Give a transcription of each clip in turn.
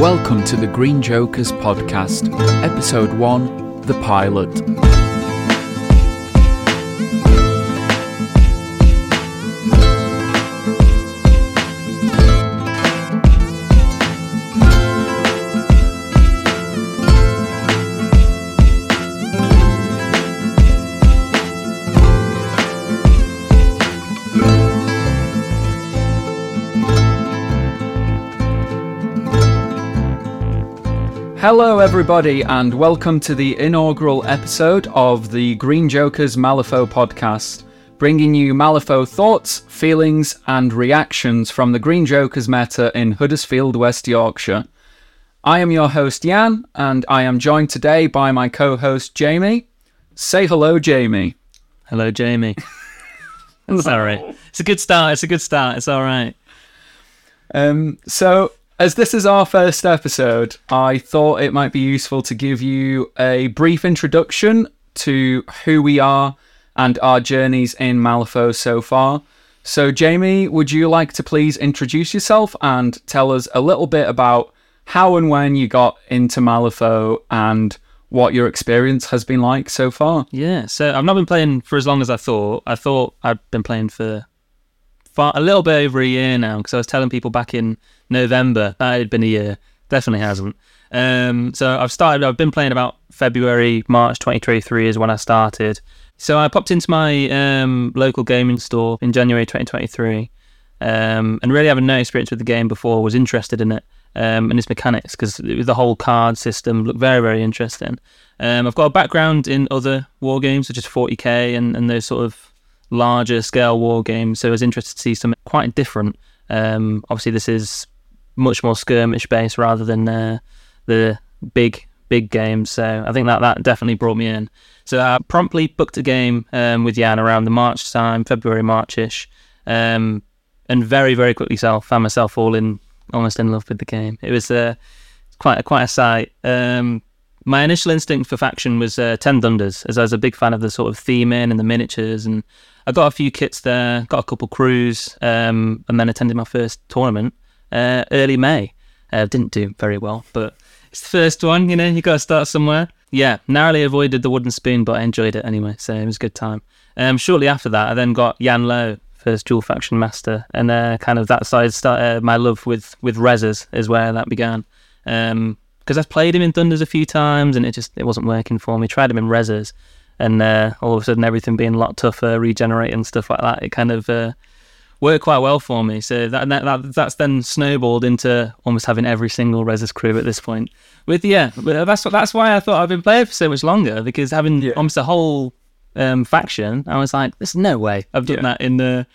Welcome to the Green Jokers podcast, episode 1 The Pilot. Hello, everybody, and welcome to the inaugural episode of the Green Jokers Malifaux podcast, bringing you Malifaux thoughts, feelings, and reactions from the Green Jokers meta in Huddersfield, West Yorkshire. I am your host, Jan, and I am joined today by my co host, Jamie. Say hello, Jamie. Hello, Jamie. Sorry. It's a good start. It's a good start. It's all right. Um, so, as this is our first episode, I thought it might be useful to give you a brief introduction to who we are and our journeys in Malifaux so far. So, Jamie, would you like to please introduce yourself and tell us a little bit about how and when you got into Malifaux and what your experience has been like so far? Yeah. So I've not been playing for as long as I thought. I thought I'd been playing for far, a little bit over a year now because I was telling people back in November that had been a year. Definitely hasn't. Um, so I've started. I've been playing about February, March 2023 is when I started. So I popped into my um, local gaming store in January 2023, um, and really having no experience with the game before, was interested in it um, and its mechanics because the whole card system looked very, very interesting. Um, I've got a background in other war games such as 40k and, and those sort of larger scale war games, so I was interested to see something quite different. Um, obviously, this is much more skirmish based rather than uh, the big big games. So I think that that definitely brought me in. So I promptly booked a game um, with Jan around the March time, February Marchish, um, and very very quickly self found myself all in almost in love with the game. It was uh, quite a, quite a sight. Um, my initial instinct for faction was uh, Ten Thunders, as I was a big fan of the sort of theming and the miniatures, and I got a few kits there, got a couple crews, um, and then attended my first tournament uh, early May. Uh, didn't do very well, but it's the first one, you know, you got to start somewhere. Yeah, narrowly avoided the wooden spoon, but I enjoyed it anyway, so it was a good time. Um, shortly after that, I then got Yan Lo, first dual faction master, and uh, kind of that side started my love with with Rezzers is where that began. Um, because I've played him in Thunders a few times and it just it wasn't working for me. Tried him in Rezzers, and uh, all of a sudden everything being a lot tougher, regenerating stuff like that, it kind of uh, worked quite well for me. So that, that, that that's then snowballed into almost having every single Rezzers crew at this point. With yeah, that's that's why I thought I've been playing for so much longer because having yeah. almost a whole um, faction, I was like, there's no way I've done yeah. that in the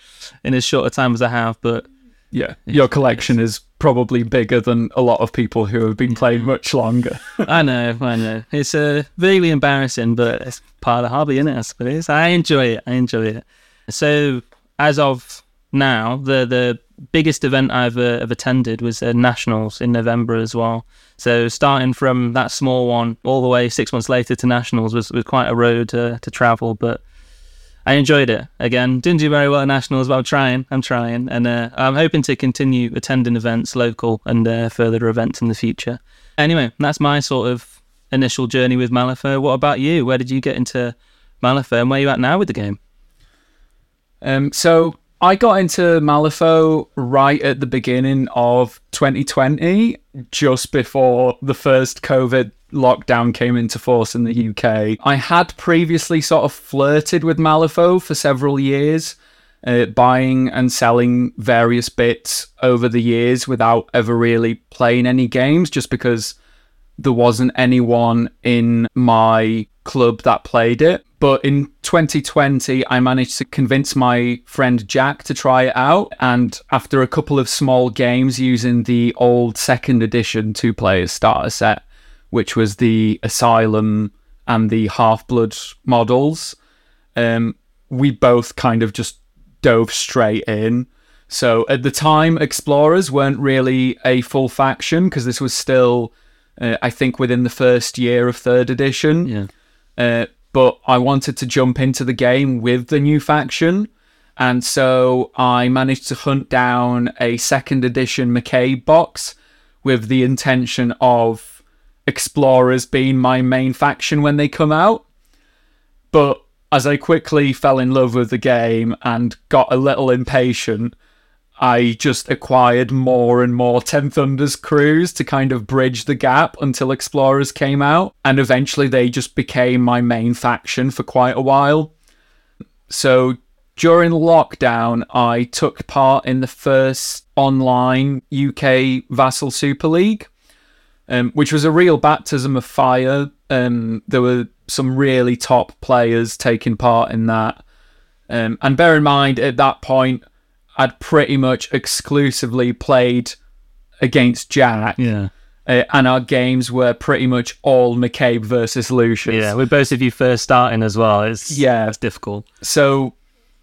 in as short a time as I have. But yeah, your collection is probably bigger than a lot of people who have been playing much longer. I know, I know. It's uh, really embarrassing, but it's part of the hobby, isn't it? I suppose. I enjoy it. I enjoy it. So, as of now, the the biggest event I've uh, have attended was uh, nationals in November as well. So starting from that small one all the way six months later to nationals was, was quite a road to, to travel, but I enjoyed it. Again, didn't do very well at nationals, but I'm trying. I'm trying, and uh, I'm hoping to continue attending events local and uh, further events in the future. Anyway, that's my sort of initial journey with Malifaux. What about you? Where did you get into Malifaux, and where are you at now with the game? Um, so I got into Malifaux right at the beginning of 2020, just before the first COVID lockdown came into force in the UK. I had previously sort of flirted with Malifaux for several years, uh, buying and selling various bits over the years without ever really playing any games, just because there wasn't anyone in my club that played it. But in 2020, I managed to convince my friend Jack to try it out. And after a couple of small games using the old second edition two player starter set, which was the Asylum and the Half Blood models. Um, we both kind of just dove straight in. So at the time, Explorers weren't really a full faction because this was still, uh, I think, within the first year of third edition. Yeah. Uh, but I wanted to jump into the game with the new faction. And so I managed to hunt down a second edition McCabe box with the intention of explorers being my main faction when they come out. But as I quickly fell in love with the game and got a little impatient, I just acquired more and more Ten Thunders crews to kind of bridge the gap until Explorers came out. And eventually they just became my main faction for quite a while. So during lockdown, I took part in the first online UK Vassal Super League, um, which was a real baptism of fire. Um, there were some really top players taking part in that. Um, and bear in mind, at that point, I'd pretty much exclusively played against Jack. Yeah. Uh, and our games were pretty much all McCabe versus Lucius. Yeah, with both of you first starting as well, it's Yeah. it's difficult. So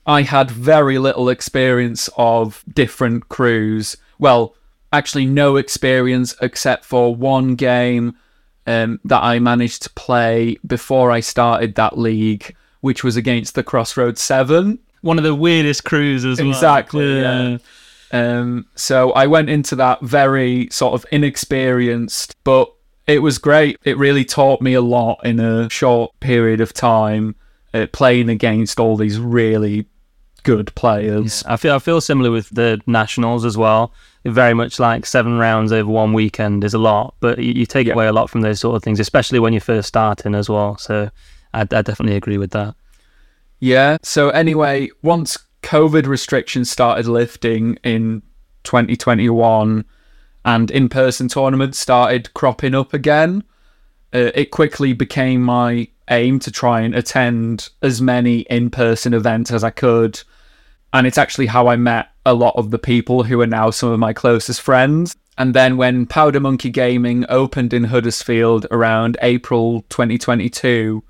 I had very little experience of different crews. Well, actually, no experience except for one game um, that I managed to play before I started that league, which was against the Crossroads Seven. One of the weirdest crews as well. Exactly, yeah. Um, so I went into that very sort of inexperienced, but it was great. It really taught me a lot in a short period of time, uh, playing against all these really good players. I feel I feel similar with the nationals as well. Very much like seven rounds over one weekend is a lot, but you, you take Yeah. away a lot from those sort of things, especially when you're first starting as well. So I, I definitely agree with that. Yeah. So anyway, once COVID restrictions started lifting in 2021 and in-person tournaments started cropping up again, uh, it quickly became my aim to try and attend as many in-person events as I could. And it's actually how I met a lot of the people who are now some of my closest friends. And then when Powder Monkey Gaming opened in Huddersfield around April 2022,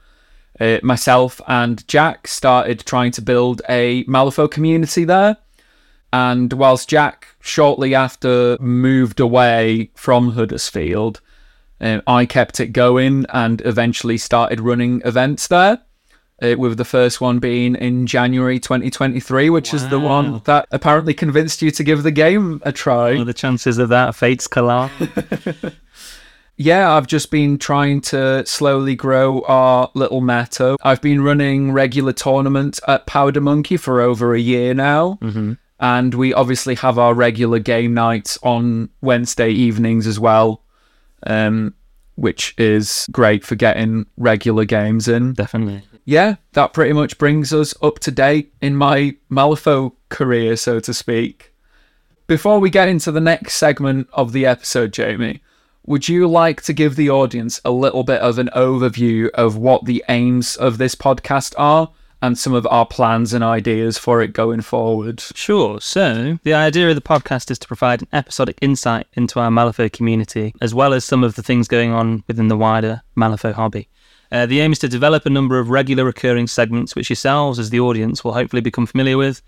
uh, myself and Jack started trying to build a Malifaux community there. And whilst Jack shortly after moved away from Huddersfield, uh, I kept it going and eventually started running events there. Uh, with the first one being in January 2023, which is the one that apparently convinced you to give the game a try. The chances of that? Fates collide. Yeah, I've just been trying to slowly grow our little meta. I've been running regular tournaments at Powder Monkey for over a year now. Mm-hmm. And we obviously have our regular game nights on Wednesday evenings as well, um, which is great for getting regular games in. definitely. Yeah, that pretty much brings us up to date in my Malifaux career, so to speak. Before we get into the next segment of the episode, Jamie, would you like to give the audience a little bit of an overview of what the aims of this podcast are and some of our plans and ideas for it going forward? Sure. So, the idea of the podcast is to provide an episodic insight into our Malifaux community, as well as some of the things going on within the wider Malifaux hobby. Uh, the aim is to develop a number of regular recurring segments which yourselves, as the audience, will hopefully become familiar with,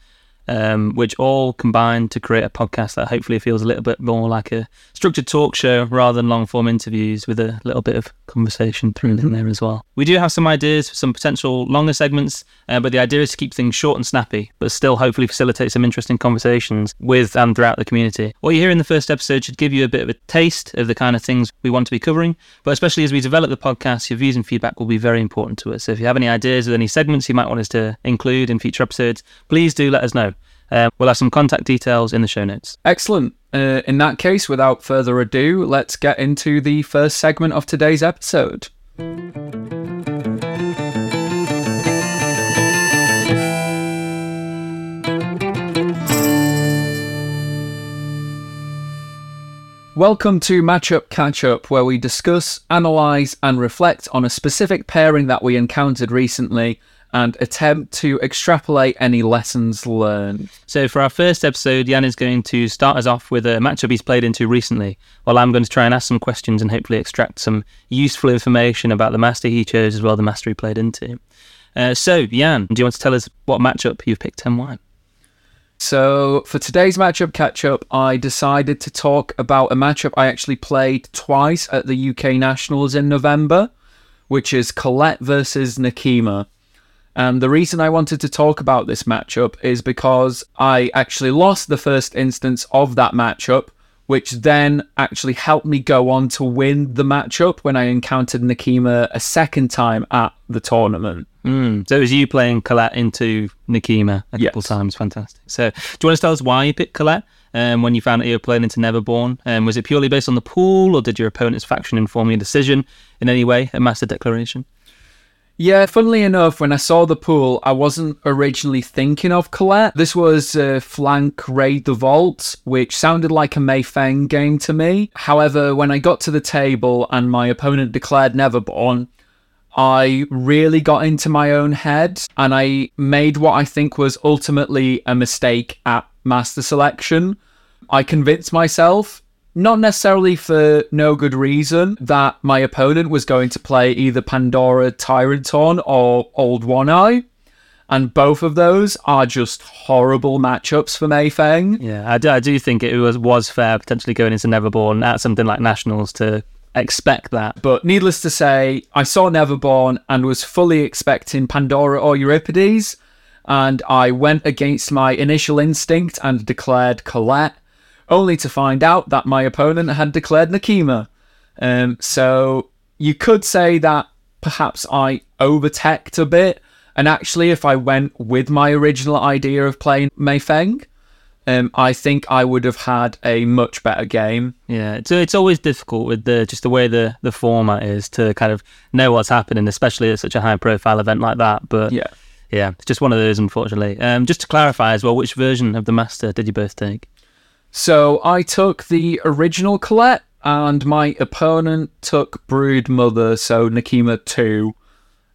um, which all combine to create a podcast that hopefully feels a little bit more like a structured talk show rather than long form interviews with a little bit of conversation thrown in there as well. We do have some ideas for some potential longer segments, uh, but the idea is to keep things short and snappy, but still hopefully facilitate some interesting conversations with and throughout the community. What you hear in the first episode should give you a bit of a taste of the kind of things we want to be covering, but especially as we develop the podcast, your views and feedback will be very important to us. So if you have any ideas with any segments you might want us to include in future episodes, please do let us know. Um, we'll have some contact details in the show notes. Excellent. Uh, in that case, without further ado, let's get into the first segment of today's episode. Welcome to Matchup Catch Up, where we discuss, analyse, and reflect on a specific pairing that we encountered recently and attempt to extrapolate any lessons learned. So for our first episode, Jan is going to start us off with a matchup he's played into recently, while I'm going to try and ask some questions and hopefully extract some useful information about the master he chose as well the master he played into. Uh, so, Jan, do you want to tell us what matchup you've picked and why? So, for today's matchup catch up, I decided to talk about a matchup I actually played twice at the UK Nationals in November, which is Colette versus Nekima. And the reason I wanted to talk about this matchup is because I actually lost the first instance of that matchup which then actually helped me go on to win the matchup when I encountered Nekima a second time at the tournament. Mm. So it was you playing Colette into Nekima a couple times. Fantastic. So do you want to tell us why you picked Colette? Um, when you found out you were playing into Neverborn, um, was it purely based on the pool, or did your opponent's faction inform your decision in any way at Master Declaration? Yeah, funnily enough, when I saw the pool, I wasn't originally thinking of Colette. This was uh, Flank Raid the Vault, which sounded like a Mei Feng game to me. However, when I got to the table and my opponent declared Neverborn, I really got into my own head and I made what I think was ultimately a mistake at master selection. I convinced myself, not necessarily for no good reason, that my opponent was going to play either Pandora Tyranton or Old One Eye. And both of those are just horrible matchups for Mei Feng. Yeah, I do, I do think it was was fair potentially going into Neverborn at something like Nationals to expect that. But needless to say, I saw Neverborn and was fully expecting Pandora or Euripides, and I went against my initial instinct and declared Colette, only to find out that my opponent had declared Nekima. Um, so you could say that perhaps I overtech a bit, and actually, if I went with my original idea of playing Mei Feng, um, I think I would have had a much better game. Yeah, it's it's always difficult with the just the way the the format is to kind of know what's happening, especially at such a high profile event like that. But Yeah. yeah, it's just one of those, unfortunately. Um, just to clarify as well, which version of the Master did you both take? So I took the original Colette, and my opponent took Brood Mother, so Nekima 2,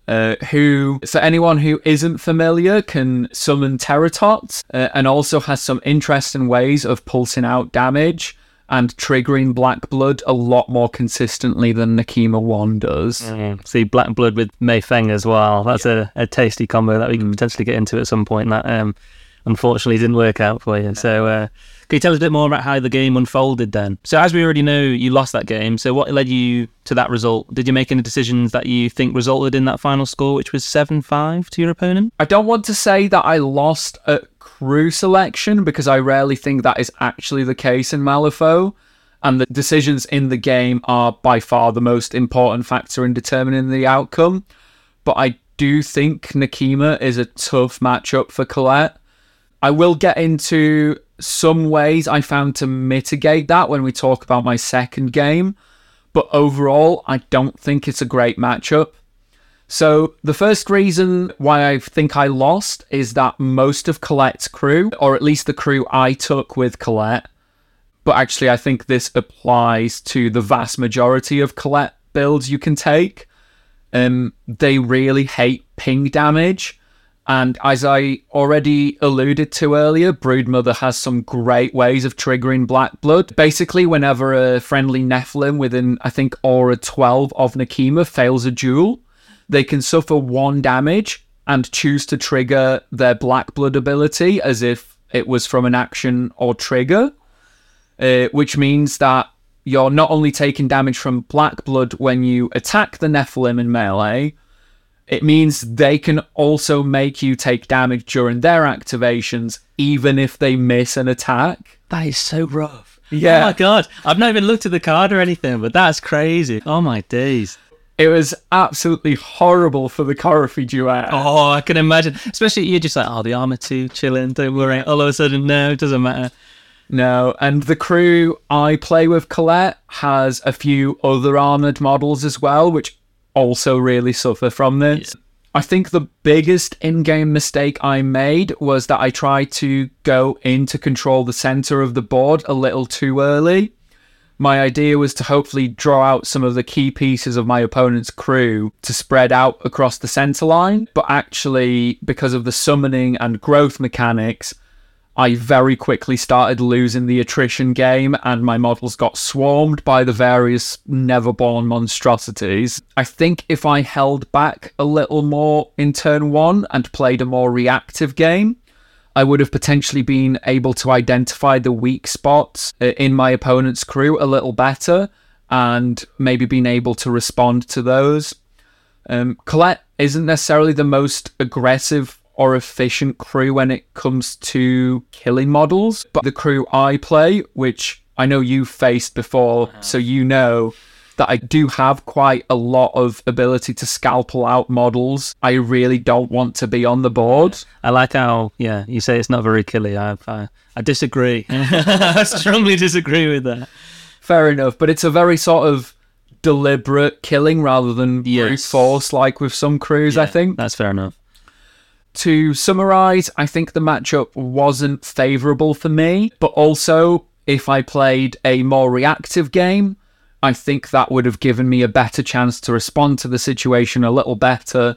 uh, who, for anyone who isn't familiar, can summon Terror Tots uh, and also has some interesting ways of pulsing out damage and triggering Black Blood a lot more consistently than Nekima 1 does. See Black Blood with Mei Feng as well. That's a, a tasty combo that we can potentially get into at some point. That um, unfortunately didn't work out for you. So uh, can you tell us a bit more about how the game unfolded then? So as we already know, you lost that game. So what led you to that result? Did you make any decisions that you think resulted in that final score, which was seven five to your opponent? I don't want to say that I lost at crew selection because I rarely think that is actually the case in Malifaux. And the decisions in the game are by far the most important factor in determining the outcome. But I do think Nekima is a tough matchup for Colette. I will get into some ways I found to mitigate that when we talk about my second game. But overall, I don't think it's a great matchup. So, the first reason why I think I lost is that most of Colette's crew, or at least the crew I took with Colette, but actually, I think this applies to the vast majority of Colette builds you can take. Um, they really hate ping damage. And as I already alluded to earlier, Broodmother has some great ways of triggering Black Blood. Basically, whenever a friendly Nephilim within, I think, Aura 12 of Nekima fails a duel, they can suffer one damage and choose to trigger their Black Blood ability as if it was from an action or trigger, uh, which means that you're not only taking damage from Black Blood when you attack the Nephilim in melee, it means they can also make you take damage during their activations, even if they miss an attack. That is so rough. Yeah. Oh my god. I've not even looked at the card or anything, but that's crazy. Oh my days. It was absolutely horrible for the Coryphee duet. Oh, I can imagine. Especially you're just like, oh, the armor two, chilling, don't worry. All of a sudden, no, it doesn't matter. No, and the crew I play with Colette has a few other armored models as well, which also really suffer from this. I think the biggest in game mistake I made was that I tried to go in to control the center of the board a little too early. My idea was to hopefully draw out some of the key pieces of my opponent's crew to spread out across the center line, but actually, because of the summoning and growth mechanics, I very quickly started losing the attrition game, and my models got swarmed by the various Neverborn monstrosities. I think if I held back a little more in turn one and played a more reactive game, I would have potentially been able to identify the weak spots uh, in my opponent's crew a little better and maybe been able to respond to those. Um, Colette isn't necessarily the most aggressive or efficient crew when it comes to killing models, but the crew I play, which I know you faced before, uh-huh. so you know that I do have quite a lot of ability to scalpel out models. I really don't want to be on the board. I like how, yeah, you say it's not very killy. I, I, I disagree. I strongly disagree with that. Fair enough, but it's a very sort of deliberate killing rather than brute force, like with some crews. I think. that's fair enough. To summarize, I think the matchup wasn't favorable for me, but also if I played a more reactive game, I think that would have given me a better chance to respond to the situation a little better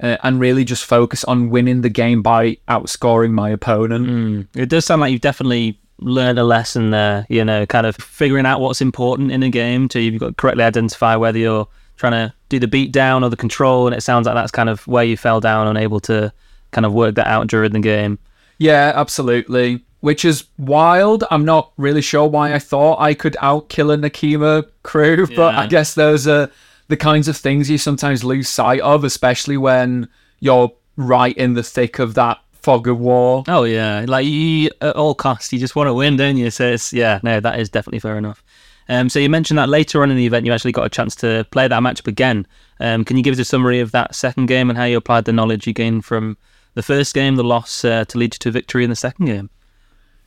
uh, and really just focus on winning the game by outscoring my opponent. Mm. It does sound like you've definitely learned a lesson there, you know, kind of figuring out what's important in a game to you've got to correctly identify whether you're trying to do the beat down or the control. And it sounds like that's kind of where you fell down, unable to kind of work that out during the game. Yeah, absolutely. Which is wild. I'm not really sure why I thought I could outkill a Nekima crew, but I guess those are the kinds of things you sometimes lose sight of, especially when you're right in the thick of that fog of war. Oh yeah, like you at all costs, you just want to win, don't you? So it's yeah, no, that is definitely fair enough. Um, so you mentioned that later on in the event, you actually got a chance to play that matchup again. Um, can you give us a summary of that second game and how you applied the knowledge you gained from the first game, the loss, uh, to lead you to victory in the second game?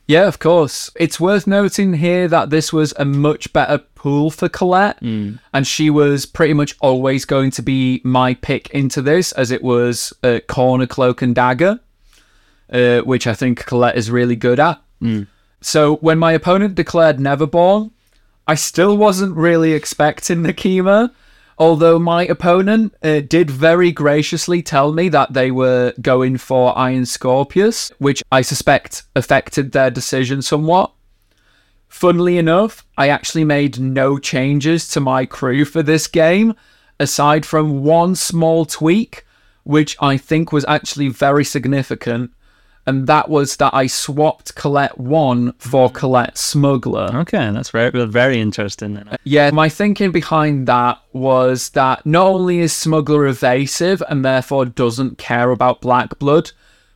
Yeah, of course. It's worth noting here that this was a much better pool for Colette, and she was pretty much always going to be my pick into this, as it was uh, corner, cloak, and dagger, uh, which I think Colette is really good at. So when my opponent declared Neverborn, I still wasn't really expecting Nekima, although my opponent uh, did very graciously tell me that they were going for Iron Scorpius, which I suspect affected their decision somewhat. Funnily enough, I actually made no changes to my crew for this game, aside from one small tweak, which I think was actually very significant, and that was that I swapped Colette 1 for Colette Smuggler. Okay, that's very very interesting. Yeah, my thinking behind that was that not only is Smuggler evasive and therefore doesn't care about Black Blood,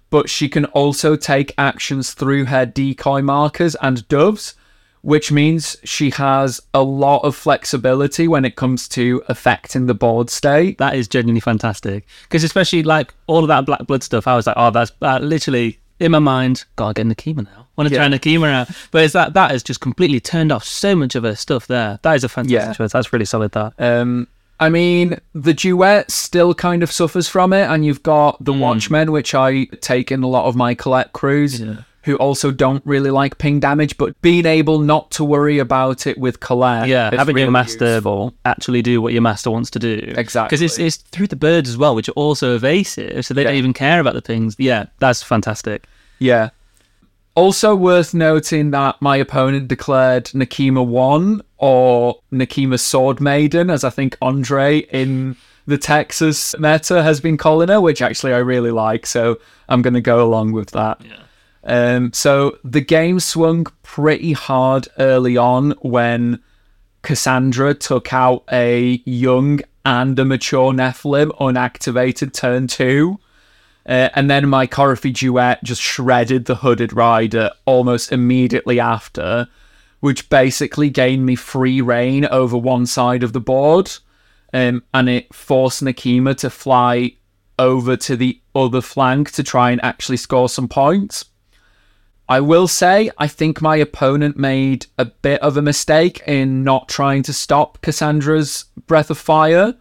but she can also take actions through her decoy markers and doves, which means she has a lot of flexibility when it comes to affecting the board state. That is genuinely fantastic because especially like all of that black blood stuff, I was like, oh, that's uh, literally in my mind. Gotta get Nekima now. Want to Yeah. try Nekima out, but it's that that has just completely turned off so much of her stuff there. That is a fantastic Yeah. choice. That's really solid. That. Um, I mean, the duet still kind of suffers from it, and you've got the Watchmen, which I take in a lot of my Colette crews, Yeah. who also don't really like ping damage, but being able not to worry about it with Colette, Yeah, having your master useful. actually do what your master wants to do. Exactly. Because it's, it's through the birds as well, which are also evasive, so they don't even care about the pings. Yeah, that's fantastic. Yeah. Also worth noting that my opponent declared Nekima 1 or Nekima Sword Maiden, as I think Andre in the Texas meta has been calling her, which actually I really like, so I'm going to go along with that. Yeah. Um, so the game swung pretty hard early on when Cassandra took out a young and a mature Nephilim unactivated turn two. Uh, and then my Coryphee duet just shredded the Hooded Rider almost immediately after, which basically gained me free reign over one side of the board. Um, and it forced Nekima to fly over to the other flank to try and actually score some points. I will say, I think my opponent made a bit of a mistake in not trying to stop Cassandra's Breath of Fire,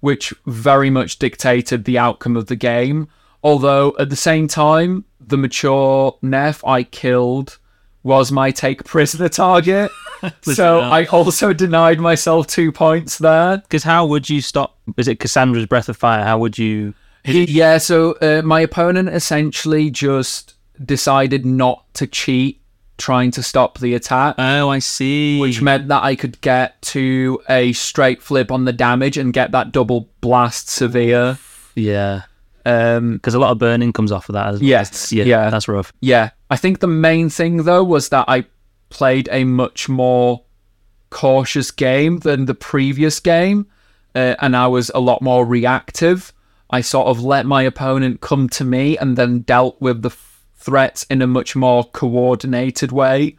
which very much dictated the outcome of the game. Although at the same time, the mature Neff I killed was my take prisoner target. so up. I also denied myself two points there. Because how would you stop? Is it Cassandra's Breath of Fire? How would you? Yeah, so uh, my opponent essentially just decided not to cheat trying to stop the attack. Oh, I see. which meant that I could get to a straight flip on the damage and get that double blast severe. yeah, Um, because a lot of burning comes off of that. As well, Yes, isn't yeah. that's rough. yeah, I think the main thing though was that I played a much more cautious game than the previous game, uh, and I was a lot more reactive. I sort of let my opponent come to me and then dealt with the f- threats in a much more coordinated way.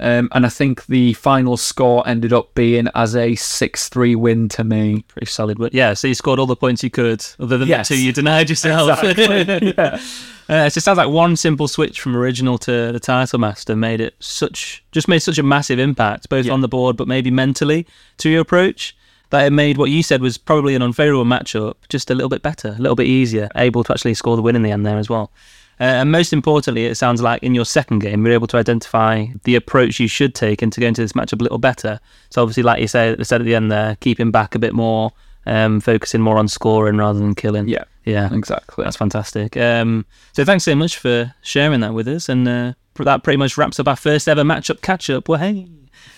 Um, and I think the final score ended up being as a 6 3 win to me. Pretty solid. But yeah, so you scored all the points you could, other than Yes. the two you denied yourself. Exactly, yeah. Uh, so it sounds like one simple switch from original to the title master made it such just made such a massive impact, both Yeah. on the board but maybe mentally to your approach. That it made what you said was probably an unfavourable matchup just a little bit better, a little bit easier, able to actually score the win in the end there as well. Uh, and most importantly, it sounds like in your second game, you're able to identify the approach you should take and to go into this matchup a little better. So obviously, like you say, said at the end there, keeping back a bit more, um, focusing more on scoring rather than killing. Yeah, yeah, exactly. that's fantastic. Um, so thanks so much for sharing that with us, and uh, that pretty much wraps up our first ever matchup catch up. Well, hey.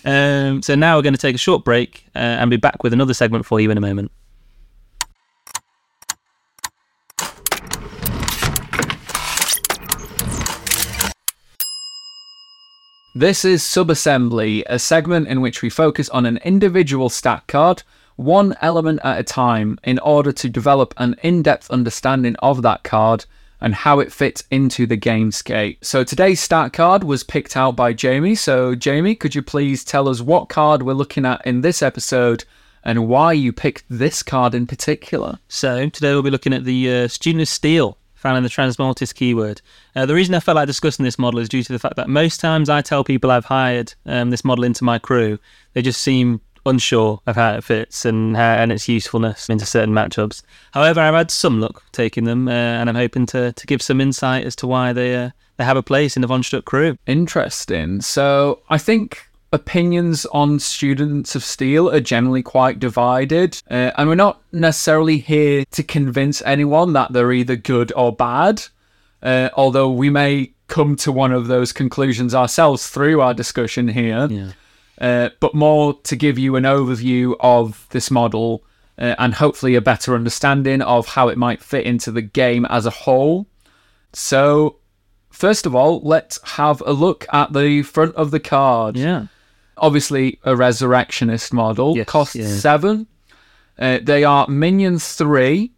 Um, so now we're going to take a short break uh, and be back with another segment for you in a moment. This is Subassembly, a segment in which we focus on an individual stat card, one element at a time, in order to develop an in depth understanding of that card and how it fits into the gamescape. So today's stat card was picked out by Jamie. So, Jamie, could you please tell us what card we're looking at in this episode and why you picked this card in particular? So today we'll be looking at the uh, Student of Steel found in the Transmortis keyword. Uh, the reason I felt like discussing this model is due to the fact that most times I tell people I've hired um, this model into my crew, they just seem unsure of how it fits and how, and its usefulness into certain matchups. However, I've had some luck taking them, uh, and I'm hoping to, to give some insight as to why they uh, they have a place in the Von Stuck crew. Interesting. So I think opinions on Students of Steel are generally quite divided, uh, and we're not necessarily here to convince anyone that they're either good or bad. Uh, although we may come to one of those conclusions ourselves through our discussion here, Yeah. uh, but more to give you an overview of this model uh, and hopefully a better understanding of how it might fit into the game as a whole. So, first of all, let's have a look at the front of the card. Yeah. Obviously, a resurrectionist model. Yes, Cost yeah. seven. Uh, they are minions three.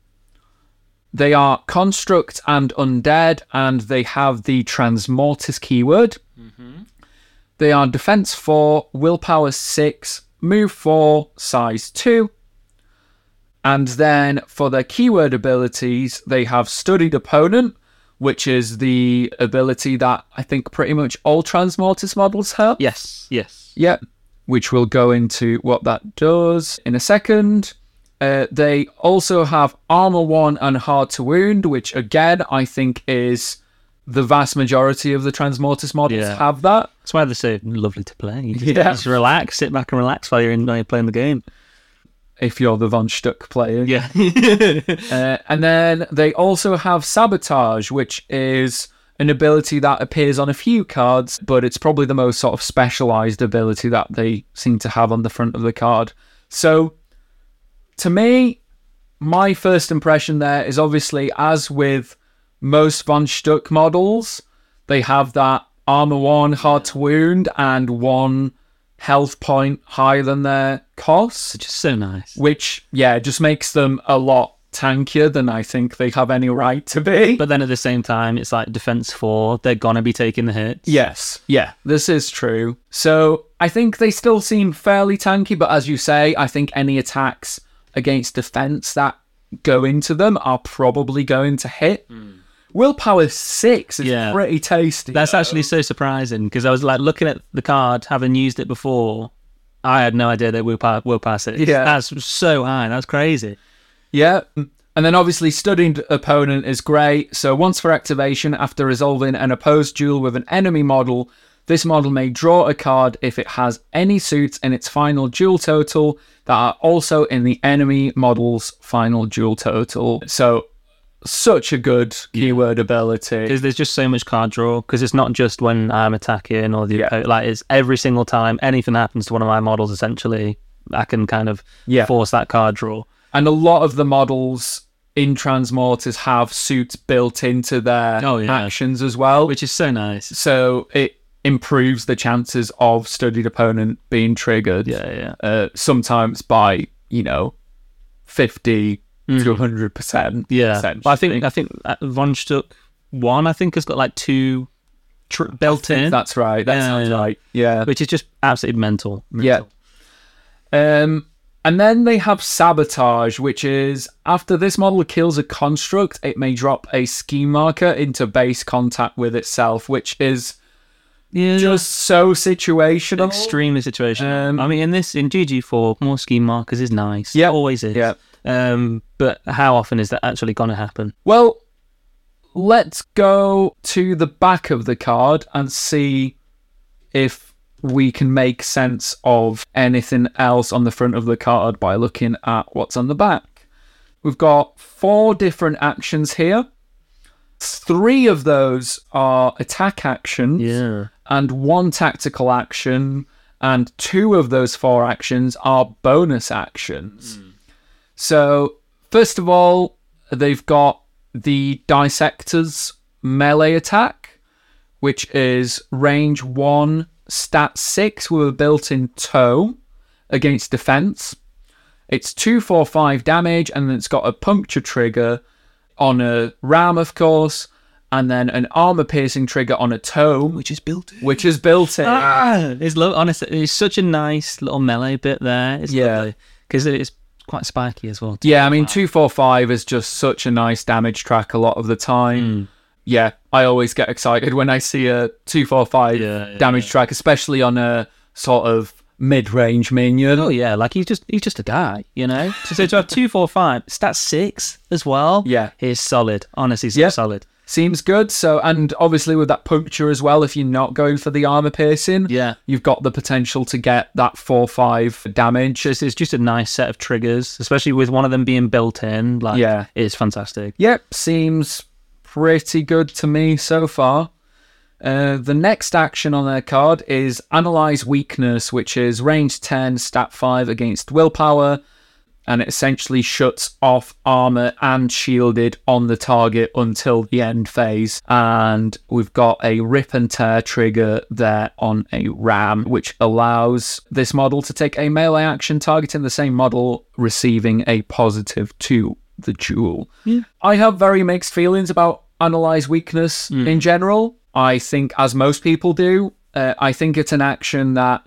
They are construct and undead, and they have the transmortis keyword. They are defense four, willpower six, move four, size two. And then for their keyword abilities, they have studied opponent, which is the ability that I think pretty much all transmortis models have. Yes. Yes. Yep. Which we'll go into what that does in a second. Uh, they also have armor one and hard to wound, which again I think is the vast majority of the transmortis models Yeah. have that. That's why they're so lovely to play. You just, Yeah. just relax, sit back and relax while you're, in, while you're playing the game. If you're the Von Stuck player. Yeah. Uh, and then they also have Sabotage, which is an ability that appears on a few cards, but it's probably the most sort of specialized ability that they seem to have on the front of the card. So, to me, my first impression there is obviously, as with most Von Stuck models, they have that armor one, hard to wound, and one health point higher than their cost Which is so nice. which yeah just makes them a lot tankier than I think they have any right to be. But then at the same time, it's like defense four. They're gonna be taking the hits. yes, yeah, this is true. So I think they still seem fairly tanky, but as you say, I think any attacks against defense that go into them are probably going to hit. Hmm. Willpower six is Yeah. pretty tasty. That's though. actually so surprising because I was like looking at the card, having used it before. I had no idea that willpower, willpower six. Yeah. That's so high. That's crazy. Yeah. Mm. And then obviously studied opponent is great. So once for activation, after resolving an opposed duel with an enemy model, this model may draw a card if it has any suits in its final duel total that are also in the enemy model's final duel total. So such a good keyword ability. Because there's just so much card draw. Because it's not just when I'm attacking or the Yeah. oppo- like it's every single time anything happens to one of my models. Essentially, I can kind of Yeah. force that card draw. And a lot of the models in Transmortis have suits built into their Oh, yeah. actions as well. which is so nice. so it improves the chances of studied opponent being triggered. Yeah, yeah. Uh, sometimes by you know fifty to hundred percent. Yeah, but I think I think uh, Von Stuck one I think has got like two tr- built in, That's right. That Yeah, sounds yeah. right. Yeah. which is just absolutely mental. Yeah. Um, and then they have sabotage, which is after this model kills a construct, it may drop a scheme marker into base contact with itself, which is yeah, just so situational. extremely situational. Um, I mean, in this in GG4, more scheme markers is nice. Yeah. always is. Yeah. Um, but how often is that actually going to happen? Well, let's go to the back of the card and see if we can make sense of anything else on the front of the card by looking at what's on the back. We've got four different actions here. Three of those are attack actions, Yeah. and one tactical action, and two of those four actions are bonus actions. Hmm. So, first of all, they've got the Dissector's melee attack, which is range 1, stat 6 with a built in tome against defense. It's 245 damage, and it's got a puncture trigger on a ram, of course, and then an armor piercing trigger on a tome, Which is built in. which is built in. Ah, it's lo- honestly, it's such a nice little melee bit there. It's Yeah. because it's quite spiky as well. Yeah, I mean, 245 is just such a nice damage track a lot of the time. Yeah, I always get excited when I see a 245 Yeah, yeah, damage track, especially on a sort of mid range minion. Oh yeah, like he's just he's just a guy, you know. So, so to have two, four, five, stat six as well. Yeah. he's solid. Honestly, he's Yeah. solid. Seems good. So, and obviously with that puncture as well, if you're not going for the armor piercing, Yeah. you've got the potential to get that 4 5 damage. Just it's just a nice set of triggers, especially with one of them being built in. Like, Yeah. it's fantastic. Yep, seems pretty good to me so far. Uh, the next action on their card is Analyze Weakness, which is range 10, stat 5 against willpower, and it essentially shuts off armor and shielded on the target until the end phase. And we've got a rip and tear trigger there on a ram, which allows this model to take a melee action targeting the same model, receiving a positive to the duel. I have very mixed feelings about Analyze Weakness in general. I think, as most people do, uh, I think it's an action that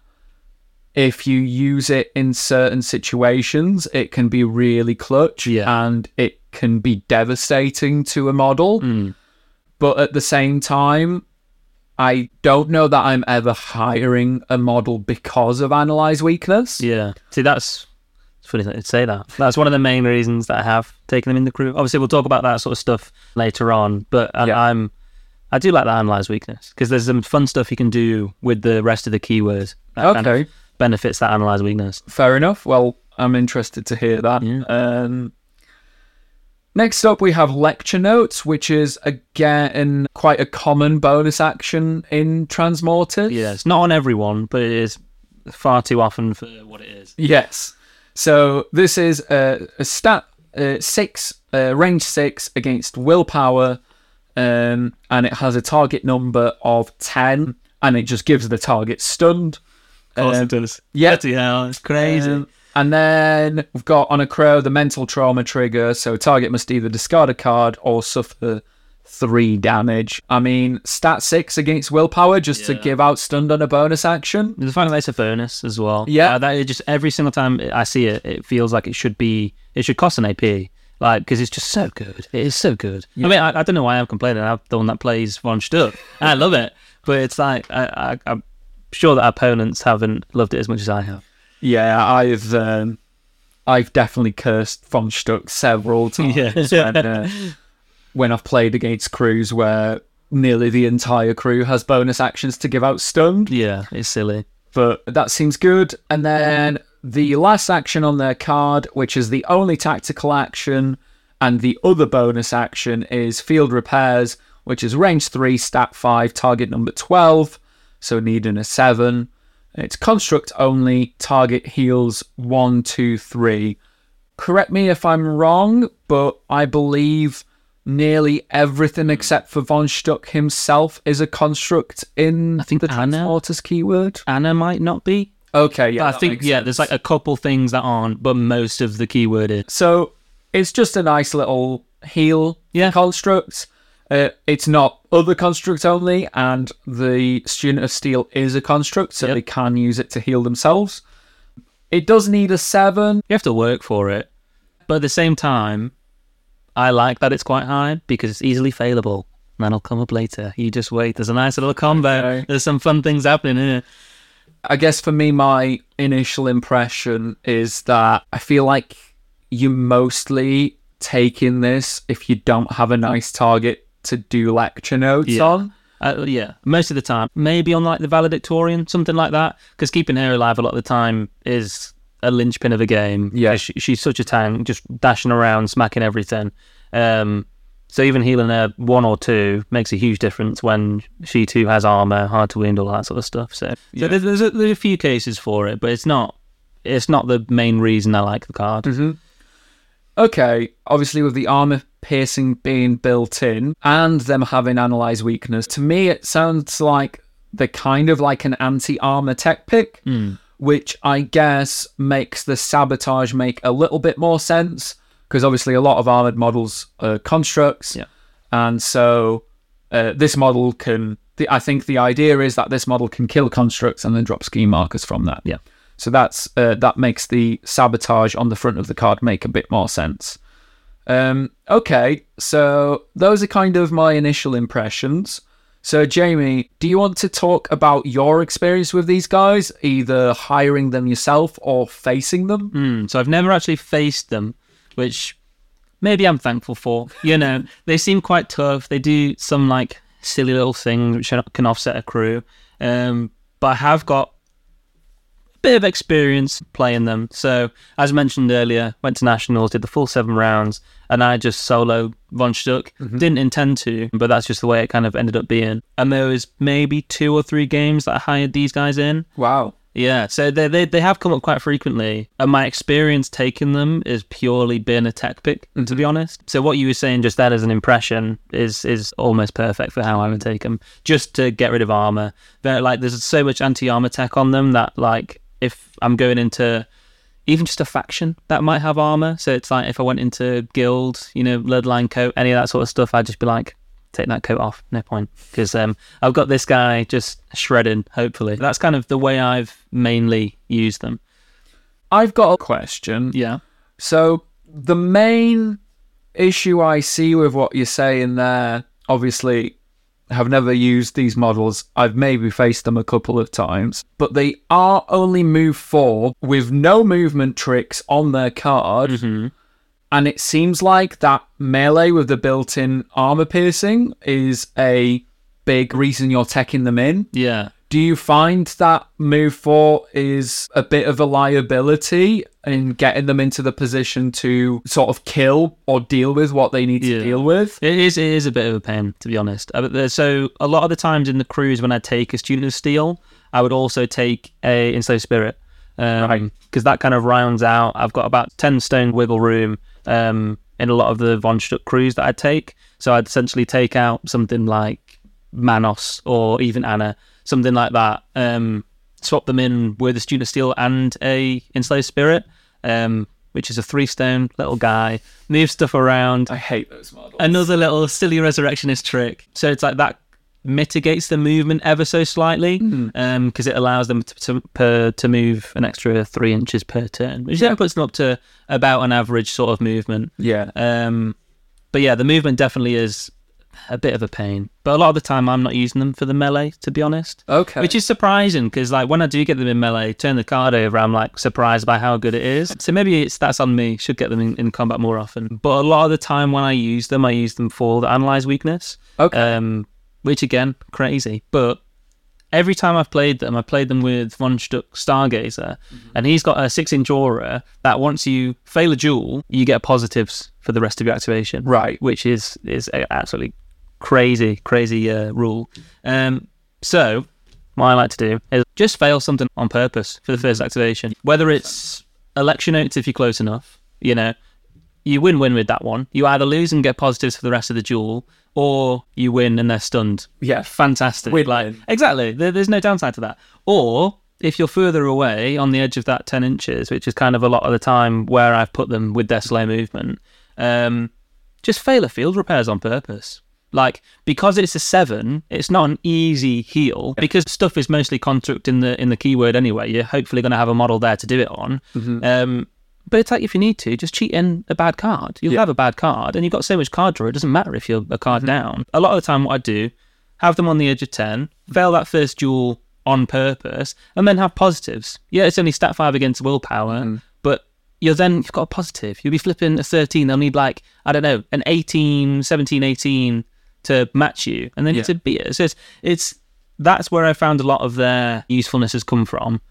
if you use it in certain situations, it can be really clutch Yeah. and it can be devastating to a model. But at the same time, I don't know that I'm ever hiring a model because of Analyze Weakness. Yeah. See, that's it's funny to say that. That's one of the main reasons that I have taken them in the crew. Obviously, we'll talk about that sort of stuff later on. But I, Yeah. I'm I do like that analyze weakness because there's some fun stuff you can do with the rest of the keywords. That kind of Okay. benefits that analyze weakness. Fair enough. Well, I'm interested to hear that. Yeah. Um, next up, we have lecture notes, which is again quite a common bonus action in Transmortis. Yeah, it's not on everyone, but it is far too often for what it is. Yes. So this is a, a stat uh, six, uh, range six against willpower, um, and it has a target number of ten, and it just gives the target stunned. Of course Um, does. yeah. Bloody hell, it's crazy. Um, and then we've got on a crow the mental trauma trigger. So target must either discard a card or suffer three damage. I mean, stat six against willpower just to give out stunned on a bonus action. the fact that it's a bonus as well. Yeah. Uh, that it just every single time I see it, it feels like it should be. It should cost an AP. Like because it's just so good. It is so good. I mean, I, I don't know why I'm complaining. I'm the one that plays von Stuck. I love it, but it's like I, I, I'm sure that opponents haven't loved it as much as I have. Yeah, I've um, I've definitely cursed von Stuck several times Yeah. when, uh, when I've played against crews where nearly the entire crew has bonus actions to give out stunned. Yeah, it's silly. but that seems good. And then the last action on their card, which is the only tactical action, and the other bonus action is field repairs, which is range three, stat five, target number 12, so needing a seven. It's construct only, target heals one, two, three. Correct me if I'm wrong, but I believe nearly everything except for Von Stuck himself is a construct in I think the Anna- Transmortis keyword. Anna might not be. Okay, yeah. I think yeah, sense. there's like a couple things that aren't, but most of the keyword is. so it's just a nice little heal Yeah. construct. Uh, it's not other construct only, and the Student of Steel is a construct, so Yep. they can use it to heal themselves. It does need a seven. You have to work for it. But at the same time, I like that it's quite high because it's easily failable. That'll come up later. You just wait. There's a nice little combo. Okay. There's some fun things happening here. I guess for me, my initial impression is that I feel like you mostly take in this if you don't have a nice target to do lecture notes Yeah. on. Uh, yeah, most of the time. Maybe on like the valedictorian, something like that. Because keeping her alive a lot of the time is a linchpin of a game. Yeah. She, she's such a tank, just dashing around, smacking everything. Um, so even healing her one or two makes a huge difference when she too has armor, hard to wound, all that sort of stuff. So, Yeah. so there's, there's, a, there's a few cases for it, but it's not it's not the main reason I like the card. hmm Okay, obviously with the armor piercing being built in and them having analyze weakness, to me it sounds like they're kind of like an anti-armor tech pick, which I guess makes the sabotage make a little bit more sense because obviously a lot of armored models are constructs, Yeah. and so uh, this model can. The, I think the idea is that this model can kill constructs and then drop scheme markers from that. Yeah. So that's uh, that makes the sabotage on the front of the card make a bit more sense. Um, okay, so those are kind of my initial impressions. So Jamie, do you want to talk about your experience with these guys, either hiring them yourself or facing them? Mm, so I've never actually faced them, which maybe I'm thankful for. You know, they seem quite tough. They do some like silly little things which can offset a crew. Um, but I have got bit of experience playing them. So as mentioned earlier, went to nationals, did the full seven rounds, and I just solo von Schtook. Mm-hmm. Didn't intend to, but that's just the way it kind of ended up being. And there was maybe two or three games that I hired these guys in. Wow. Yeah, so they, they they have come up quite frequently, and my experience taking them is purely being a tech pick, to mm-hmm. be honest. So what you were saying just then as an impression is is almost perfect for how I would take them, just to get rid of armor. They're like there's so much anti armor tech on them that like if I'm going into even just a faction that might have armor, so it's like if I went into guild, you know, bloodline coat, any of that sort of stuff, I'd just be like. Take that coat off, no point, because um, I've got this guy just shredding. Hopefully, that's kind of the way I've mainly used them. I've got a question. Yeah. So the main issue I see with what you're saying there, obviously, have never used these models. I've maybe faced them a couple of times, but they are only move four with no movement tricks on their card. Mm-hmm. And it seems like that melee with the built in armor piercing is a big reason you're teching them in. Yeah. Do you find that move four is a bit of a liability in getting them into the position to sort of kill or deal with what they need Yeah. to deal with? It is. It is a bit of a pain, to be honest. Uh, So a lot of the times in the cruise, when I take a student of steel, I would also take a enslaved spirit, because Right. that kind of rounds out. I've got about ten stone wiggle room um, in a lot of the von Schtook crews that I take. So I'd essentially take out something like Manos or even Anna, something like that. Um, swap them in with a student of steel and a enslaved spirit. Um, which is a three stone little guy, move stuff around, I hate those models. another little silly resurrectionist trick. So it's like that mitigates the movement ever so slightly because it allows them to, to, per, to move an extra three inches per turn, which then puts them up to about an average sort of movement. yeah. Um, but yeah, the movement definitely is a bit of a pain. But a lot of the time, I'm not using them for the melee, to be honest. Okay. Which is surprising because, like, when I do get them in melee, turn the card over, I'm like surprised by how good it is. So maybe it's that's on me. Should get them in, in combat more often. But a lot of the time when I use them, I use them for the analyze weakness. Okay. Um, which again, crazy. But every time I've played them, I played them with Von Schtook Stargazer, and he's got a six-inch aura that once you fail a duel, you get positives for the rest of your activation right. which is is absolutely crazy, crazy uh, rule. Um, so what I like to do is just fail something on purpose for the first activation, whether it's lecture notes if you're close enough, you know. You win-win with that one. You either lose and get positives for the rest of the duel, or you win and they're stunned. Yeah. Fantastic. Win-win. Like exactly. There, there's no downside to that. Or if you're further away on the edge of that 10 inches, which is kind of a lot of the time where I've put them with their slow movement, um, just fail a field repairs on purpose. Like because it's a seven, it's not an easy heal because stuff is mostly construct in the in the keyword anyway. You're hopefully going to have a model there to do it on. Mm-hmm. Um, but it's like if you need to, just cheat in a bad card. You'll Yeah. have a bad card, and you've got so much card draw. It doesn't matter if you're a card Mm-hmm. down. A lot of the time, what I do, have them on the edge of ten, fail that first duel on purpose, and then have positives. Yeah, it's only stat five against willpower, Mm-hmm. but you're then you've got a positive. You'll be flipping a 13. They'll need like I don't know an 18, 17, 18 to match you, and then Yeah. to beat it. So it's, it's that's where I found a lot of their usefulness has come from.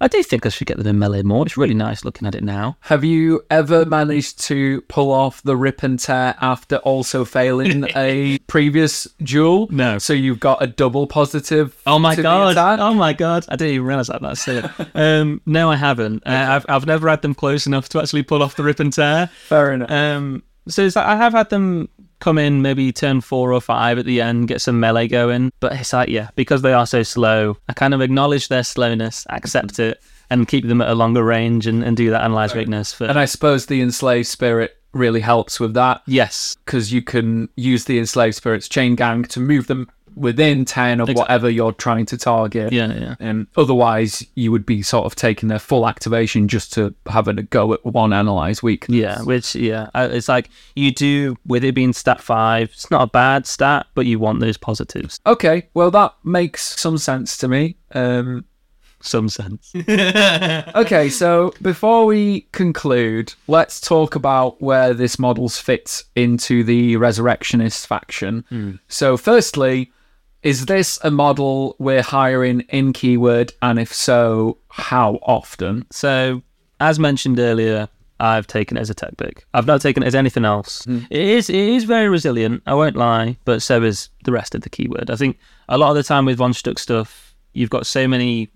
I do think I should get them in melee more. It's really nice looking at it now. Have you ever managed to pull off the rip and tear after also failing a previous duel? No. So you've got a double positive. Oh my god! Oh my god! I didn't even realize that. That's it. um, no, I haven't. Uh, I've I've never had them close enough to actually pull off the rip and tear. Fair enough. Um, so it's like I have had them come in maybe turn four or five at the end, get some melee going. But it's like, yeah, because they are so slow, I kind of acknowledge their slowness, accept it, and keep them at a longer range and, and do that analyze weakness for. and I suppose the enslaved spirit really helps with that yes, because you can use the enslaved spirit's chain gang to move them within 10 of Exactly. whatever you're trying to target. yeah, yeah. And otherwise, you would be sort of taking their full activation just to having a go at one analyze weakness. Yeah, which yeah, it's like you do with it being stat five. It's not a bad stat, but you want those positives. Okay, well, that makes some sense to me. Um, Some sense. okay, so before we conclude, let's talk about where this models fits into the Resurrectionist faction. So, firstly, is this a model we're hiring in keyword, and if so, how often? So, as mentioned earlier, I've taken it as a tech pick. I've not taken it as anything else. It is it is very resilient. I won't lie, but so is the rest of the keyword. I think a lot of the time with von Schtook stuff, you've got so many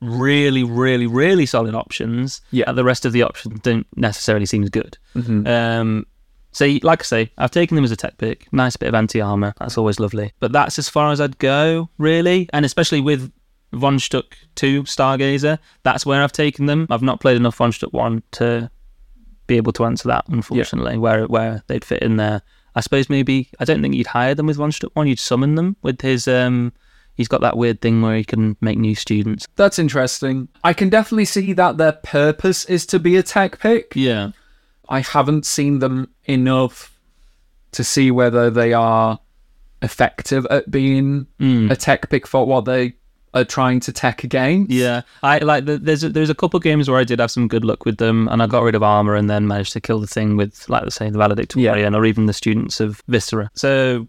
really, really, really solid options. Yeah. the rest of the options don't necessarily seem as good. Um, so, like I say, I've taken them as a tech pick. Nice bit of anti armor. That's always lovely. But that's as far as I'd go, really. And especially with Von Schtook 2 Stargazer, that's where I've taken them. I've not played enough Von Schtook 1 to be able to answer that, unfortunately, where where they'd fit in there. I suppose maybe, I don't think you'd hire them with Von Schtook 1, you'd summon them with his. um He's got that weird thing where he can make new students. That's interesting. I can definitely see that their purpose is to be a tech pick. Yeah. I haven't seen them enough to see whether they are effective at being hmm. a tech pick for what they are trying to tech against. Yeah, I like. The, there's a, there's a couple games where I did have some good luck with them, and I got rid of armor and then managed to kill the thing with, like, say, the valedictorian or even the students of Viscera. So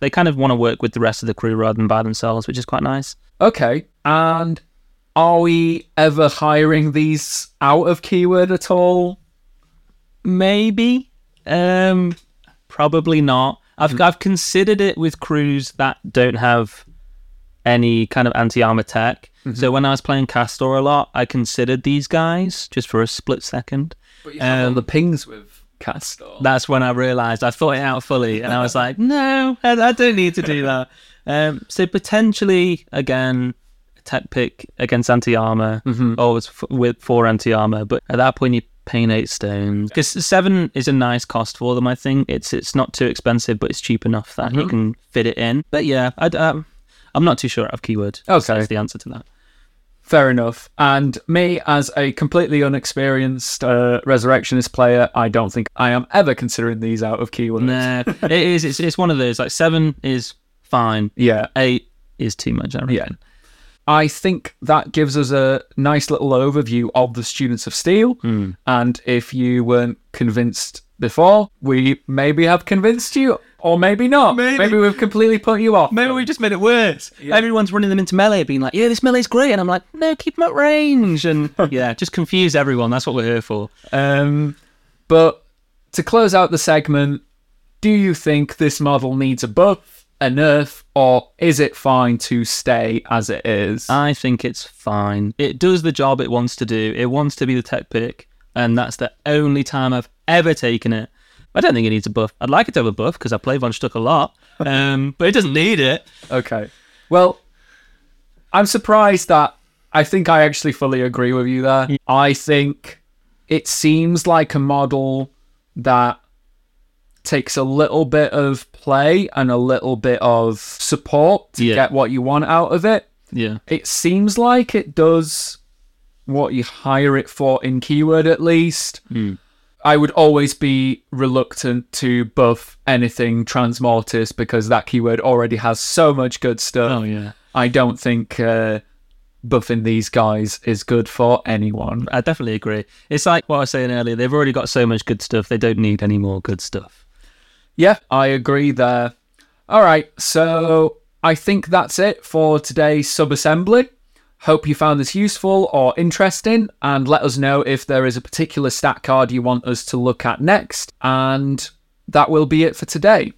they kind of want to work with the rest of the crew rather than by themselves, which is quite nice. Okay. And are we ever hiring these out of keyword at all? Maybe, um, probably not. I've I've considered it with crews that don't have any kind of anti armor tech. So when I was playing Castor a lot, I considered these guys just for a split second. But you have all the pings with Castor. that's when I realised I thought it out fully, and I was like, no, I, I don't need to do that. Um, so potentially again, tech pick against anti armor, or was f- with four anti armor, but at that point you're paying eight stones because seven is a nice cost for them. I think it's it's not too expensive, but it's cheap enough that you can fit it in. But yeah, I'd, um, I'm not too sure of keyword. Okay. is the answer to that. Fair enough. And me, as a completely unexperienced uh, Resurrectionist player, I don't think I am ever considering these out of keywords. Nah, it is. It's, it's one of those. Like seven is fine. Yeah. Eight is too much. I reckon. Yeah. I think that gives us a nice little overview of the Students of Steel. And if you weren't convinced before, we maybe have convinced you, or maybe not. Maybe. we've completely put you off. Maybe we've just made it worse. Everyone's running them into melee, being like, "Yeah, this melee's great," and I'm like, "No, keep them at range." And yeah, just confuse everyone. That's what we're here for. Um, but to close out the segment, do you think this model needs a buff, nerf, or is it fine to stay as it is? I think it's fine. It does the job it wants to do. It wants to be the tech pick, and that's the only time I've ever taken it. I don't think it needs a buff. I'd like it to have a buff because I play Von Schtook a lot, um, but it doesn't need it. Okay. Well, I'm surprised that I think I actually fully agree with you there. I think it seems like a model that takes a little bit of play and a little bit of support to Yeah. get what you want out of it. Yeah. It seems like it does what you hire it for in keyword at least. I would always be reluctant to buff anything Transmortis because that keyword already has so much good stuff. Oh yeah. I don't think uh, buffing these guys is good for anyone. I definitely agree. It's like what I was saying earlier. They've already got so much good stuff. They don't need any more good stuff. Yeah, I agree there. All right, so I think that's it for today's subassembly. Hope you found this useful or interesting, and let us know if there is a particular stat card you want us to look at next. And that will be it for today.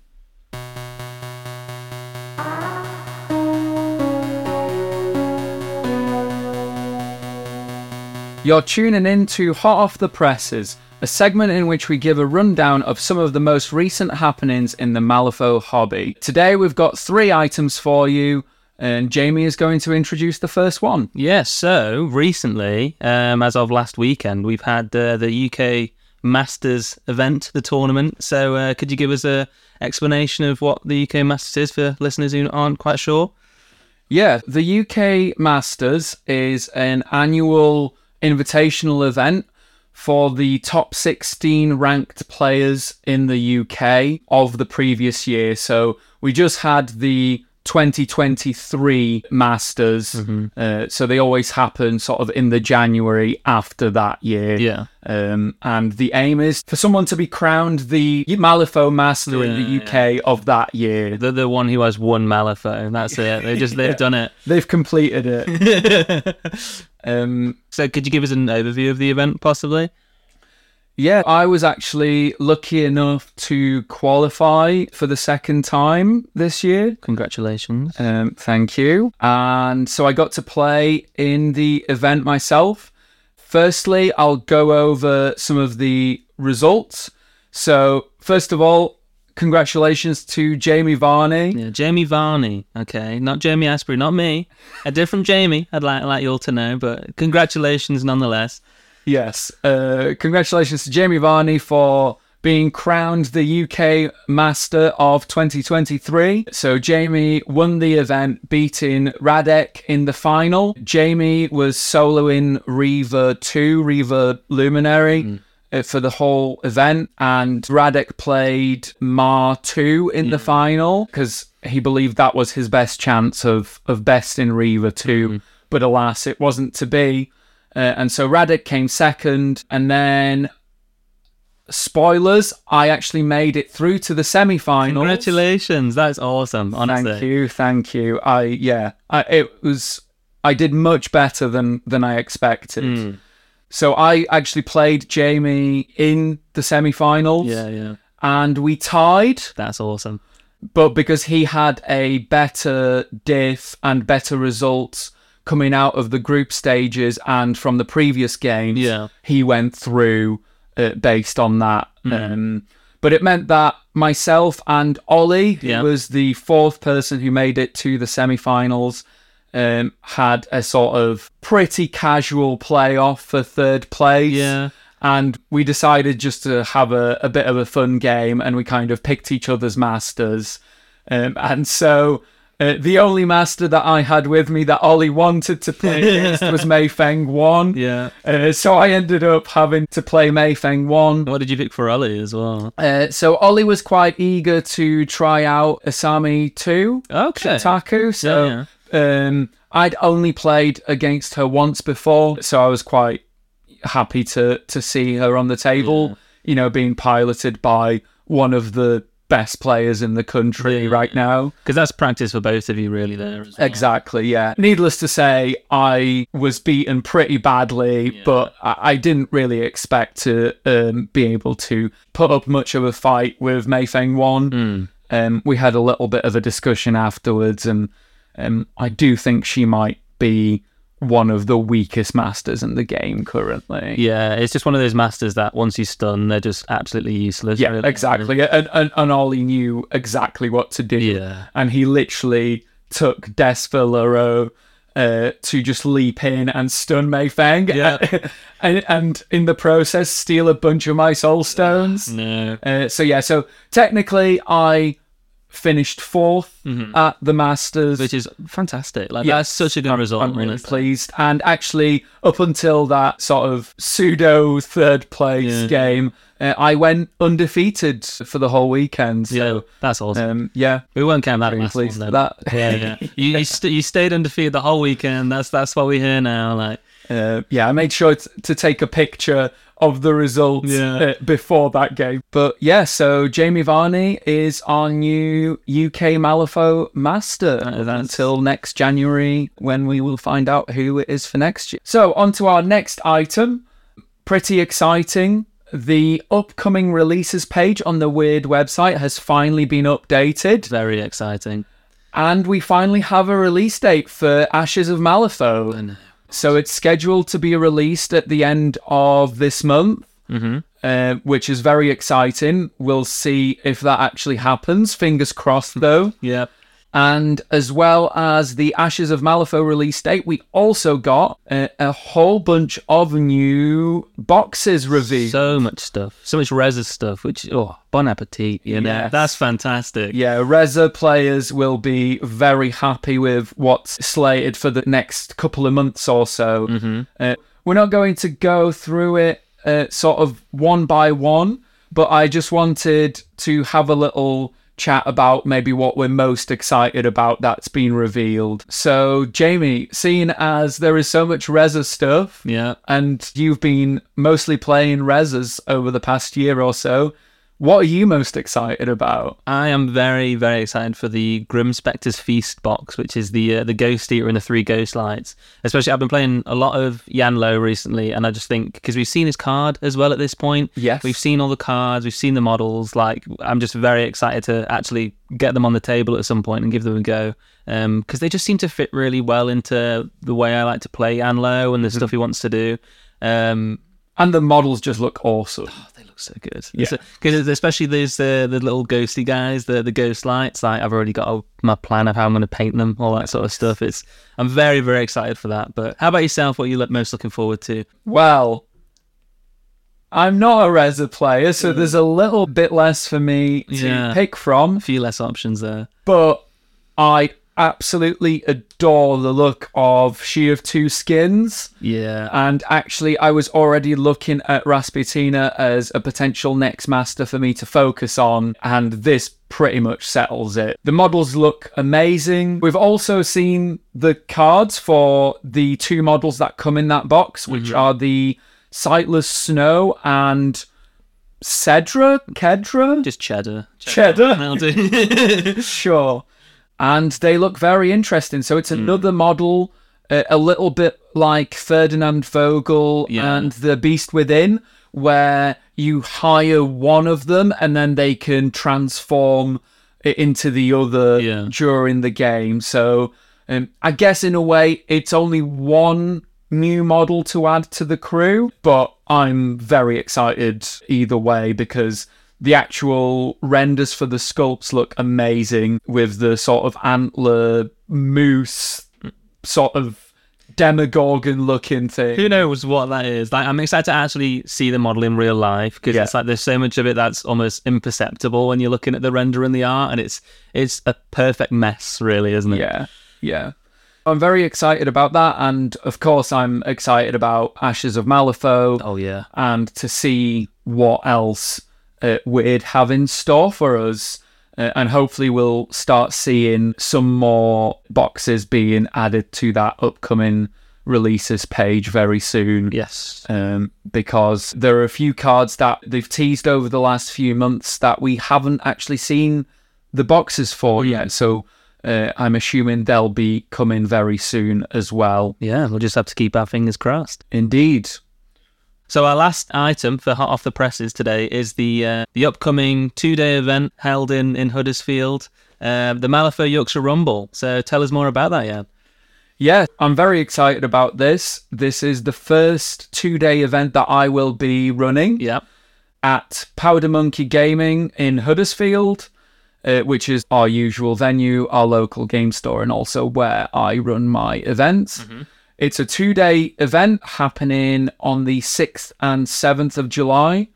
You're tuning in to Hot Off the Presses, a segment in which we give a rundown of some of the most recent happenings in the Malifaux hobby. Today we've got three items for you, and Jamie is going to introduce the first one. Yes. so recently, um, as of last weekend, we've had uh, the UK Masters event, the tournament. So uh, could you give us a explanation of what the UK Masters is for listeners who aren't quite sure? Yeah, the UK Masters is an annual invitational event for the top 16 ranked players in the UK of the previous year. So we just had the 2023 Masters. Uh, so they always happen sort of in the January after that year. Yeah. Um, and the aim is for someone to be crowned the Malifaux Master in the UK of that year. The the one who has one Malifaux. That's it. They just they've done it. They've completed it. um, So could you give us an overview of the event, possibly? Yeah, I was actually lucky enough to qualify for the second time this year. Congratulations. Um, thank you. And so I got to play in the event myself. Firstly, I'll go over some of the results. So, first of all, congratulations to Jamie Varney. Yeah, Jamie Varney. Okay, not Jamie Asprey, not me. A different Jamie. I'd like like you all to know, but congratulations nonetheless. Yes. Uh, congratulations to Jamie Varney for being crowned the UK Master of 2023. So Jamie won the event, beating Radek in the final. Jamie was soloing Reva 2, Reva Luminary. uh, For the whole event, and Radek played Mah 2 in the final because he believed that was his best chance of, of best in Reva 2. But alas, it wasn't to be. Uh, and so Radek came second, and then spoilers, I actually made it through to the semi-finals. Congratulations. That's awesome. Honestly. Thank you, thank you. I yeah, I, it was I did much better than than I expected. Hmm. So I actually played Jamie in the semi-finals, Yeah, yeah. and we tied. That's awesome. But because he had a better diff and better results coming out of the group stages and from the previous games, Yeah. he went through uh, based on that. Hmm. Um, but it meant that myself and Ollie, who Yeah. was the fourth person who made it to the semi-finals, um, had a sort of pretty casual playoff for third place Yeah. and we decided just to have a, a bit of a fun game and we kind of picked each other's masters um, and so uh, the only master that I had with me that Ollie wanted to play against was Mei Feng 1 Yeah. uh, so I ended up having to play Mei Feng 1 What did you pick for Ollie as well? uh, so Ollie was quite eager to try out Asami 2 Okay. Taku so Yeah, um, I'd only played against her once before, so I was quite happy to to see her on the table. You know, being piloted by one of the best players in the country Yeah. right now. Because that's practice for both of you, really. There. As well. Exactly, yeah. Needless to say, I was beaten pretty badly, but I, I didn't really expect to um, be able to put up much of a fight with Mei Feng 1. Um, we had a little bit of a discussion afterwards, and um, I do think she might be one of the weakest masters in the game currently. Yeah, it's just one of those masters that once you stun, they're just absolutely useless. Yeah, really. exactly. And, and and Ollie knew exactly what to do. Yeah. And he literally took Desfilaro. uh, to just leap in and stun Mei Feng, Yeah. and, and in the process steal a bunch of my soul stones. No. Uh, so yeah, so technically I finished 4th at the Masters. Mm-hmm. Which is fantastic. Like Yeah. that's such a good result. I'm really pleased. And actually, up until that sort of pseudo third place Yeah. game, uh, I went undefeated for the whole weekend. Yeah, So, that's awesome. um, yeah, we won't count that last one pleased with that. Yeah, yeah. You you, st- you stayed undefeated the whole weekend. That's that's what we hear now. Like Uh, yeah, I made sure t- to take a picture of the results Yeah. uh, before that game. But yeah, so Jamie Varney is our new UK Malifaux master that's- until next January when we will find out who it is for next year. So, on to our next item. Pretty exciting. The upcoming releases page on the Wyrd website has finally been updated, very exciting. and we finally have a release date for Ashes of Malifaux. So it's scheduled to be released at the end of this month, uh, which is very exciting. We'll see if that actually happens. Fingers crossed, though. yeah, And as well as the Ashes of Malifaux release date, we also got uh, a whole bunch of new boxes revealed. so much stuff, so much Reza stuff. Which oh, bon appetit. You know, Yes. that's fantastic. yeah, Reza players will be very happy with what's slated for the next couple of months or so. Uh, we're not going to go through it uh, sort of one by one, but I just wanted to have a little chat about maybe what we're most excited about that's been revealed. So, Jamie, seeing as there is so much Reza stuff, Yeah. and you've been mostly playing Rezas over the past year or so, what are you most excited about? I am very, very excited for the Grim Spectre's Feast box, which is the uh, the Ghost Eater and the three Ghost Lights. Especially, I've been playing a lot of Yan Lo recently, and I just think because we've seen his card as well at this point. Yes. we've seen all the cards, we've seen the models. Like, I'm just very excited to actually get them on the table at some point and give them a go. Because they just seem to fit really well into the way I like to play Yan Lo and the stuff he wants to do. Um, And the models just look awesome. Oh, they look so good. Yeah. Because especially these uh, the little ghosty guys, the the ghost lights. Like I've already got a, my plan of how I'm going to paint them, all that sort of stuff. It's I'm very very excited for that. But how about yourself? What are you most looking forward to? Well, I'm not a Reza player, so there's a little bit less for me to Yeah. pick from, A few less options there. but I absolutely adore the look of She of Two Skins. Yeah. And actually, I was already looking at Rasputina as a potential next master for me to focus on, and this pretty much settles it. The models look amazing. We've also seen the cards for the two models that come in that box, which mm-hmm. are the Sightless Snow and Cedra? Kedra? Just cheddar. Cheddar. That'll do. Sure. And they look very interesting. So it's another model, uh, a little bit like Ferdinand Vogel Yeah. and The Beast Within, where you hire one of them and then they can transform it into the other Yeah. during the game. So um, I guess in a way, it's only one new model to add to the crew, but I'm very excited either way because the actual renders for the sculpts look amazing with the sort of antler moose sort of demogorgon looking thing. Who knows what that is? Like, I'm excited to actually see the model in real life because Yeah. it's like there's so much of it that's almost imperceptible when you're looking at the render and the art, and it's it's a perfect mess, really, isn't it? Yeah, yeah. I'm very excited about that, and of course, I'm excited about Ashes of Malifaux. Oh yeah. and to see what else uh, Wyrd have in store for us. Uh, and hopefully, we'll start seeing some more boxes being added to that upcoming releases page very soon. Yes. Um, because there are a few cards that they've teased over the last few months that we haven't actually seen the boxes for yet. So uh, I'm assuming they'll be coming very soon as well. Yeah, we'll just have to keep our fingers crossed. Indeed. So our last item for hot off the presses today is the uh, the upcoming two day event held in in Huddersfield, uh, the Malifaux Yorkshire Rumble. So tell us more about that, yeah. Yeah, I'm very excited about this. This is the first two day event that I will be running Yeah. at Powder Monkey Gaming in Huddersfield. uh, which is our usual venue, our local game store, and also where I run my events. It's a two day event happening on the 6th and 7th of July.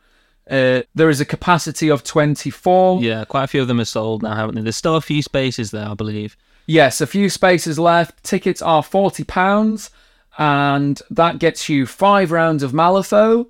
Uh, there is a capacity of 24. Yeah, quite a few of them are sold now, haven't they? There's still a few spaces there, I believe. Yes, a few spaces left. Tickets are forty pounds, and that gets you five rounds of Malifaux,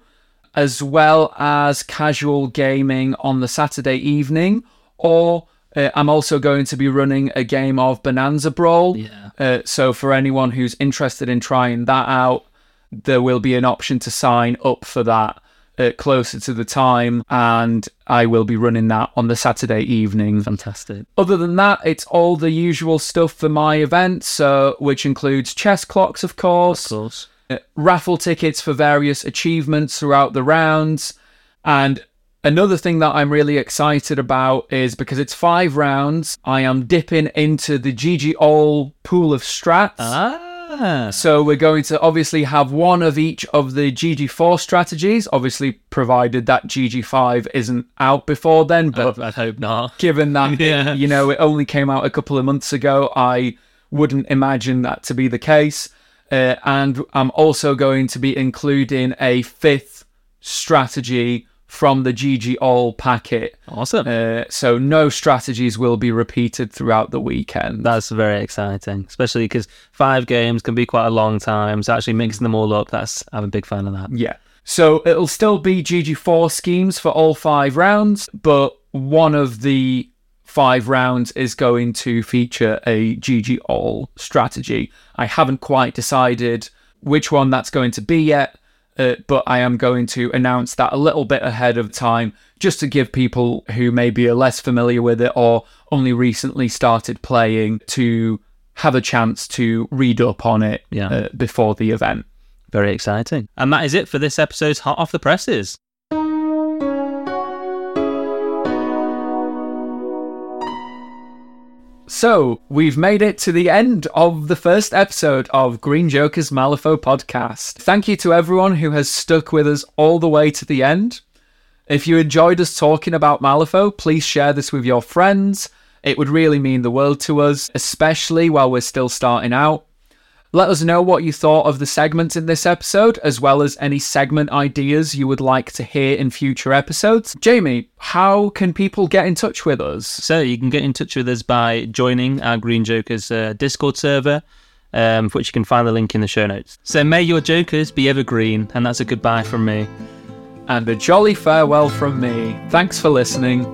as well as casual gaming on the Saturday evening. Or uh, I'm also going to be running a game of Bonanza Brawl. Yeah. Uh, so for anyone who's interested in trying that out, there will be an option to sign up for that uh, closer to the time, and I will be running that on the Saturday evening. Fantastic. Other than that, it's all the usual stuff for my event, so which includes chess clocks, of course, Of course. uh, raffle tickets for various achievements throughout the rounds, and another thing that I'm really excited about is because it's five rounds, I am dipping into the GG All pool of strats. Ah. So we're going to obviously have one of each of the GG4 strategies, obviously provided that GG5 isn't out before then, but I hope not. given that Yeah. you know it only came out a couple of months ago i wouldn't imagine that to be the case uh, and i'm also going to be including a fifth strategy from the gg all packet Awesome. uh, so no strategies will be repeated throughout the weekend That's very exciting, especially because five games can be quite a long time. So actually mixing them all up, that's I'm a big fan of that. Yeah. So it'll still be GG4 schemes for all five rounds, but one of the five rounds is going to feature a GG All strategy. I haven't quite decided which one that's going to be yet, uh, but I am going to announce that a little bit ahead of time just to give people who maybe are less familiar with it or only recently started playing to have a chance to read up on it Yeah. uh, before the event. Very exciting. And that is it for this episode's Hot Off the Presses. So, we've made it to the end of the first episode of Green Joker's Malifaux podcast. Thank you to everyone who has stuck with us all the way to the end. If you enjoyed us talking about Malifaux, please share this with your friends. It would really mean the world to us, especially while we're still starting out. Let us know what you thought of the segments in this episode, as well as any segment ideas you would like to hear in future episodes. Jamie, how can people get in touch with us? So you can get in touch with us by joining our Green Jokers uh, Discord server, um, for which you can find the link in the show notes. So may your jokers be evergreen, and that's a goodbye from me. and a jolly farewell from me. Thanks for listening.